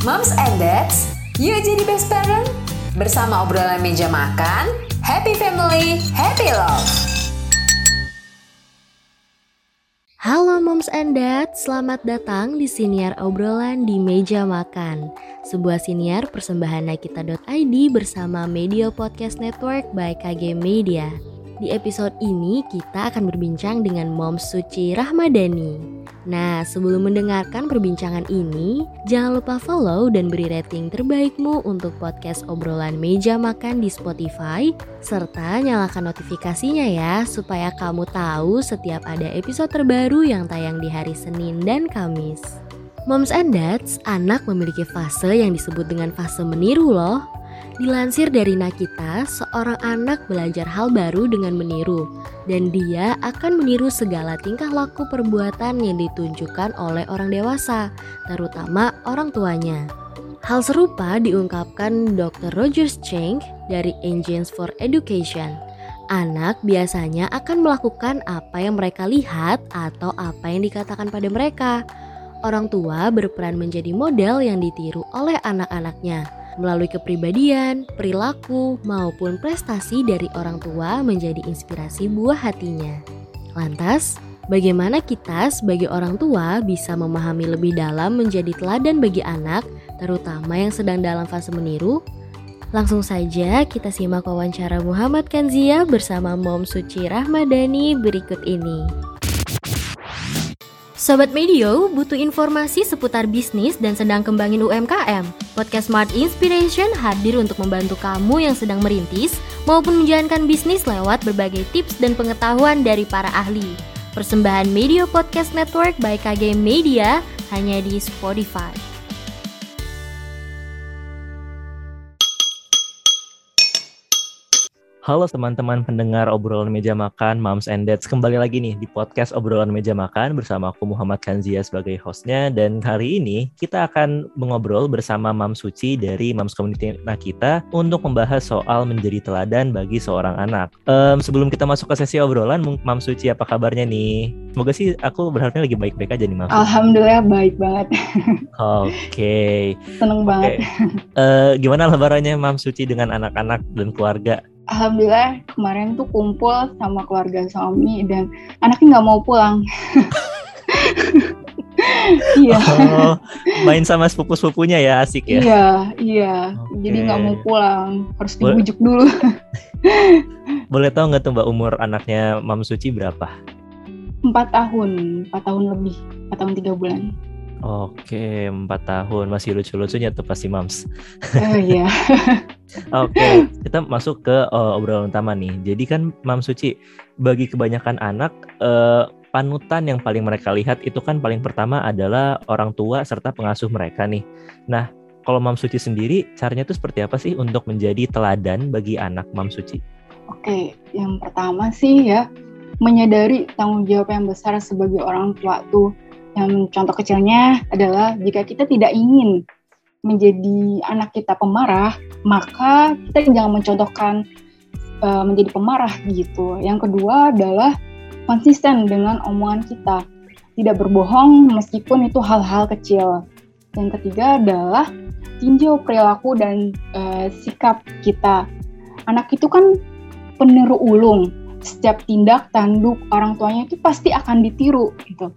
Moms and Dads, yuk jadi best parent. Bersama obrolan meja makan, happy family, happy love. Halo Moms and Dad, selamat datang di siniar obrolan di meja makan. Sebuah siniar persembahan nakita.id bersama Media Podcast Network by KG Media. Di episode ini kita akan berbincang dengan Mom Suci Rahmadani. Nah, sebelum mendengarkan perbincangan ini, jangan lupa follow dan beri rating terbaikmu untuk podcast obrolan meja makan di Spotify, serta nyalakan notifikasinya ya, supaya kamu tahu setiap ada episode terbaru yang tayang di hari Senin dan Kamis. Moms and Dads, anak memiliki fase yang disebut dengan fase meniru loh. Dilansir dari Nakita, seorang anak belajar hal baru dengan meniru, dan dia akan meniru segala tingkah laku perbuatan yang ditunjukkan oleh orang dewasa, terutama orang tuanya. Hal serupa diungkapkan Dr. Rogers Cheng dari Engines for Education. Anak biasanya akan melakukan apa yang mereka lihat atau apa yang dikatakan pada mereka. Orang tua berperan menjadi model yang ditiru oleh anak-anaknya melalui kepribadian, perilaku, maupun prestasi dari orang tua menjadi inspirasi buah hatinya. Lantas, bagaimana kita sebagai orang tua bisa memahami lebih dalam menjadi teladan bagi anak, terutama yang sedang dalam fase meniru? Langsung saja kita simak wawancara Muhammad Kanzia bersama Mom Suci Rahmadani berikut ini. Sobat Medio, butuh informasi seputar bisnis dan sedang kembangin UMKM? Podcast Smart Inspiration hadir untuk membantu kamu yang sedang merintis maupun menjalankan bisnis lewat berbagai tips dan pengetahuan dari para ahli. Persembahan Media Podcast Network by KG Media hanya di Spotify. Halo teman-teman pendengar obrolan meja makan Moms and Dads kembali lagi nih di podcast obrolan meja makan bersama aku Muhammad Kanzia sebagai hostnya dan hari ini kita akan mengobrol bersama Mam Suci dari Moms Community Nakita untuk membahas soal menjadi teladan bagi seorang anak. Um, sebelum kita masuk ke sesi obrolan, Mam Suci apa kabarnya nih? Semoga sih aku berharapnya lagi baik-baik aja nih Mam. Alhamdulillah baik banget. Oke. Okay. Seneng banget. Uh, gimana lebarannya Mam Suci dengan anak-anak dan keluarga? Alhamdulillah kemarin tuh kumpul sama keluarga suami dan anaknya nggak mau pulang. Iya. oh, main sama sepupu-sepupunya ya asik ya. Iya, iya. Okay. Jadi nggak mau pulang, harus dibujuk Boleh... dulu. Boleh tahu nggak tuh mbak umur anaknya Mam Suci berapa? Empat tahun, empat tahun lebih, empat tahun tiga bulan. Oke, empat tahun masih lucu-lucunya tuh pasti mams. Oh iya. Oke, kita masuk ke uh, obrolan utama nih. Jadi kan Mam Suci, bagi kebanyakan anak uh, panutan yang paling mereka lihat itu kan paling pertama adalah orang tua serta pengasuh mereka nih. Nah, kalau Mam Suci sendiri, caranya itu seperti apa sih untuk menjadi teladan bagi anak Mam Suci? Oke, yang pertama sih ya menyadari tanggung jawab yang besar sebagai orang tua tuh yang contoh kecilnya adalah jika kita tidak ingin menjadi anak kita pemarah, maka kita jangan mencontohkan uh, menjadi pemarah gitu. Yang kedua adalah konsisten dengan omongan kita, tidak berbohong meskipun itu hal-hal kecil. Yang ketiga adalah tinjau perilaku dan uh, sikap kita. Anak itu kan peniru ulung. Setiap tindak tanduk orang tuanya itu pasti akan ditiru gitu.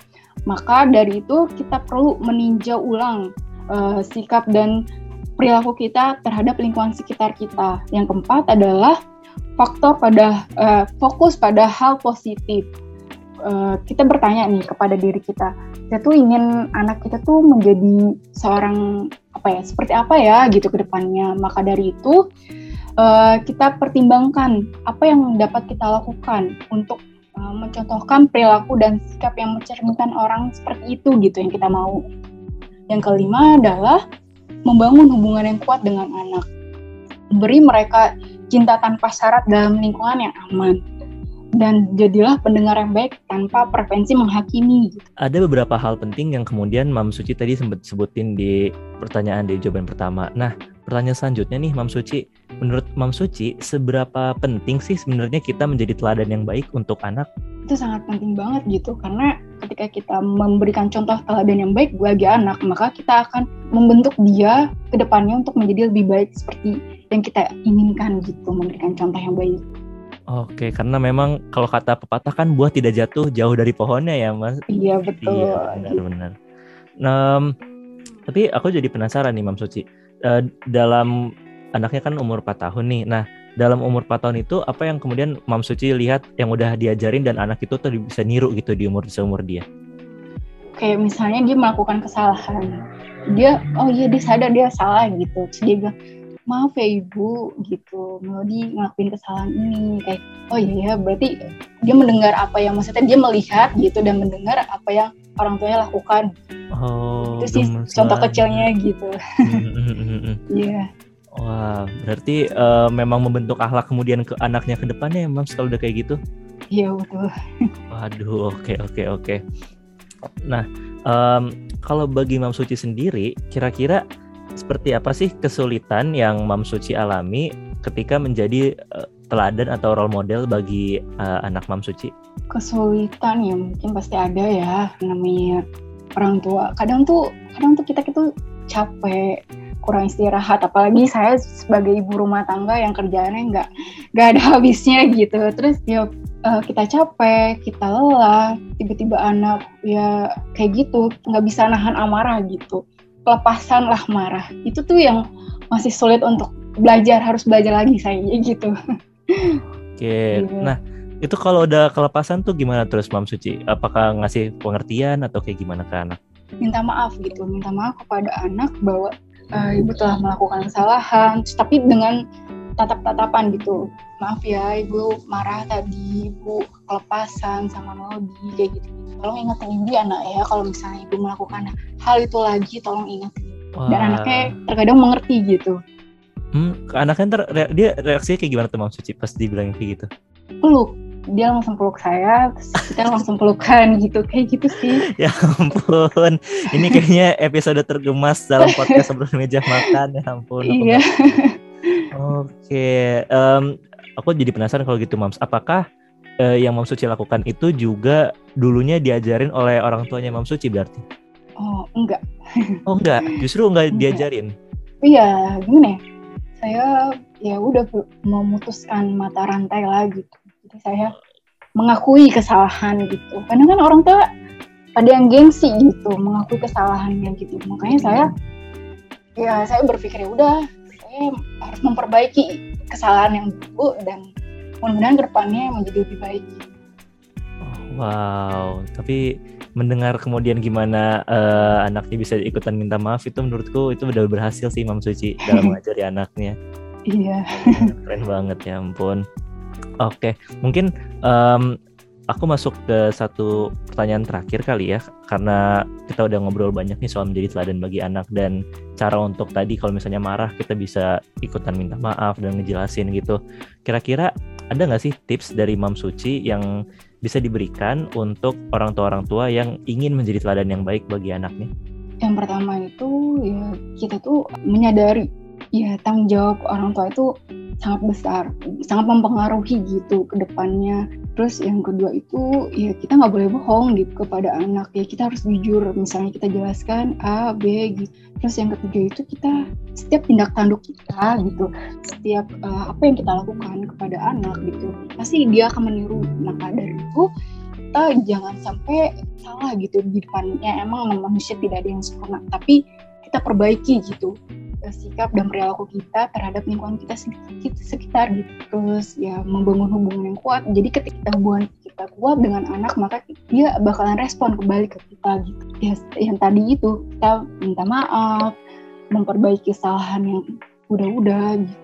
Maka dari itu kita perlu meninjau ulang uh, sikap dan perilaku kita terhadap lingkungan sekitar kita. Yang keempat adalah faktor pada uh, fokus pada hal positif. Uh, kita bertanya nih kepada diri kita, kita tuh ingin anak kita tuh menjadi seorang apa ya, seperti apa ya gitu ke depannya. Maka dari itu uh, kita pertimbangkan apa yang dapat kita lakukan untuk uh, mencontohkan perilaku dan sikap yang mencerminkan orang seperti itu gitu yang kita mau. Yang kelima adalah membangun hubungan yang kuat dengan anak. Beri mereka cinta tanpa syarat dalam lingkungan yang aman. Dan jadilah pendengar yang baik tanpa preferensi menghakimi. Gitu. Ada beberapa hal penting yang kemudian Mam Suci tadi sempat sebutin di pertanyaan di jawaban pertama. Nah, pertanyaan selanjutnya nih Mam Suci, menurut Mam Suci seberapa penting sih sebenarnya kita menjadi teladan yang baik untuk anak? Itu sangat penting banget gitu karena ketika kita memberikan contoh teladan yang baik bagi anak, maka kita akan membentuk dia ke depannya untuk menjadi lebih baik seperti yang kita inginkan gitu, memberikan contoh yang baik. Oke, karena memang kalau kata pepatah kan buah tidak jatuh jauh dari pohonnya ya, Mas. Iya, betul. Iya, benar-benar. Nah, tapi aku jadi penasaran nih, Mam Suci. Uh, dalam anaknya kan umur 4 tahun nih. Nah, dalam umur 4 tahun itu apa yang kemudian Mam Suci lihat yang udah diajarin dan anak itu tuh bisa niru gitu di umur seumur dia? Kayak misalnya dia melakukan kesalahan, dia oh iya dia sadar dia salah gitu, terus dia bilang maaf ya ibu gitu, Melody ngelakuin kesalahan ini kayak oh iya ya berarti dia mendengar apa yang maksudnya dia melihat gitu dan mendengar apa yang orang tuanya lakukan. Oh, itu sih contoh kecilnya gitu. Iya. yeah. Wah, berarti uh, memang membentuk akhlak kemudian ke anaknya ke depannya ya, Mams kalau udah kayak gitu? Iya, betul. Waduh, oke okay, oke okay, oke. Okay. Nah, um, kalau bagi Mam Suci sendiri, kira-kira seperti apa sih kesulitan yang Mam Suci alami ketika menjadi uh, teladan atau role model bagi uh, anak Mam Suci? Kesulitan ya mungkin pasti ada ya namanya orang tua. Kadang tuh kadang tuh kita itu capek kurang istirahat apalagi saya sebagai ibu rumah tangga yang kerjaannya nggak nggak ada habisnya gitu terus ya uh, kita capek kita lelah tiba-tiba anak ya kayak gitu nggak bisa nahan amarah gitu kelepasan lah marah itu tuh yang masih sulit untuk belajar harus belajar lagi saya gitu oke okay. Gitu. nah itu kalau udah kelepasan tuh gimana terus Mam Suci? Apakah ngasih pengertian atau kayak gimana ke anak? Minta maaf gitu, minta maaf kepada anak bahwa uh, ibu telah melakukan kesalahan tapi dengan tatap-tatapan gitu. Maaf ya ibu marah tadi ibu kelepasan sama Melody kayak gitu tolong ingetin ibu ya anak ya kalau misalnya ibu melakukan hal itu lagi tolong ingetin. Wah. dan anaknya terkadang mengerti gitu. Hmm anaknya ntar dia reaksinya kayak gimana tuh Mam Suci pas dibilang kayak gitu? Peluk dia langsung peluk saya terus kita langsung pelukan gitu. Kayak gitu sih. Ya ampun. Ini kayaknya episode tergemas dalam podcast sebelum meja makan. Ya ampun iya. oke um, aku jadi penasaran kalau gitu mams. Apakah uh, yang Mam Suci lakukan itu juga dulunya diajarin oleh orang tuanya Mam Suci berarti? Oh enggak. Oh enggak. Justru enggak, enggak. diajarin? Iya gimana ya? Saya ya udah memutuskan mata rantai lah gitu saya mengakui kesalahan gitu. Karena kan orang tua ada yang gengsi gitu mengakui kesalahannya gitu. Makanya saya ya saya berpikir ya udah saya harus memperbaiki kesalahan yang dulu dan mudah-mudahan ke depannya menjadi lebih baik. Wow tapi mendengar kemudian gimana uh, anaknya bisa ikutan minta maaf itu menurutku itu udah berhasil sih Mam Suci dalam mengajari anaknya. Iya. Keren banget ya ampun Oke, mungkin um, aku masuk ke satu pertanyaan terakhir kali ya, karena kita udah ngobrol banyak nih soal menjadi teladan bagi anak dan cara untuk tadi kalau misalnya marah kita bisa ikutan minta maaf dan ngejelasin gitu. Kira-kira ada nggak sih tips dari Mam Suci yang bisa diberikan untuk orang tua-orang tua yang ingin menjadi teladan yang baik bagi anaknya? Yang pertama itu ya kita tuh menyadari ya tanggung jawab orang tua itu sangat besar, sangat mempengaruhi gitu ke depannya. Terus yang kedua itu ya kita nggak boleh bohong gitu kepada anak ya kita harus jujur. Misalnya kita jelaskan A, B gitu. Terus yang ketiga itu kita setiap tindak tanduk kita gitu, setiap uh, apa yang kita lakukan kepada anak gitu, pasti dia akan meniru. Maka dari itu kita jangan sampai salah gitu di depannya. Emang manusia tidak ada yang sempurna, tapi kita perbaiki gitu sikap dan perilaku kita terhadap lingkungan kita sekitar gitu. Terus ya membangun hubungan yang kuat. Jadi ketika hubungan kita kuat dengan anak maka dia bakalan respon kembali ke kita gitu. Ya yang tadi itu kita minta maaf memperbaiki kesalahan yang udah-udah gitu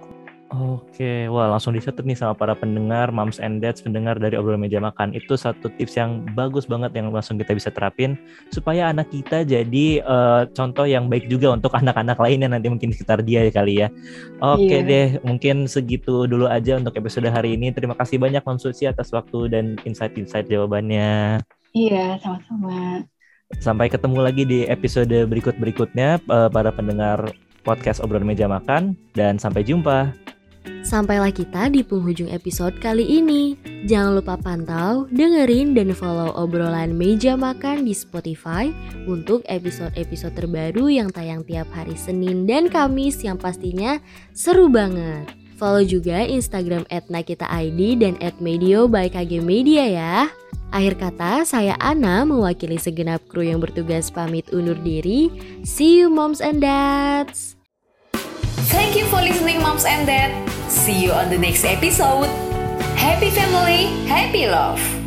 Oke, wah langsung dicatat nih sama para pendengar, moms and dads, pendengar dari obrolan meja makan. Itu satu tips yang bagus banget yang langsung kita bisa terapin supaya anak kita jadi uh, contoh yang baik juga untuk anak-anak lainnya nanti mungkin sekitar dia kali ya. Oke yeah. deh, mungkin segitu dulu aja untuk episode hari ini. Terima kasih banyak Mam Suci atas waktu dan insight-insight jawabannya. Iya, sama-sama. Sampai ketemu lagi di episode berikut-berikutnya uh, para pendengar podcast obrolan meja makan dan sampai jumpa. Sampailah kita di penghujung episode kali ini. Jangan lupa pantau, dengerin, dan follow obrolan meja makan di Spotify untuk episode-episode terbaru yang tayang tiap hari Senin dan Kamis yang pastinya seru banget. Follow juga Instagram @nakitaid dan @medio by KG Media ya. Akhir kata, saya Ana mewakili segenap kru yang bertugas pamit undur diri. See you moms and dads. Thank you for listening, moms and dad. See you on the next episode. Happy family, happy love.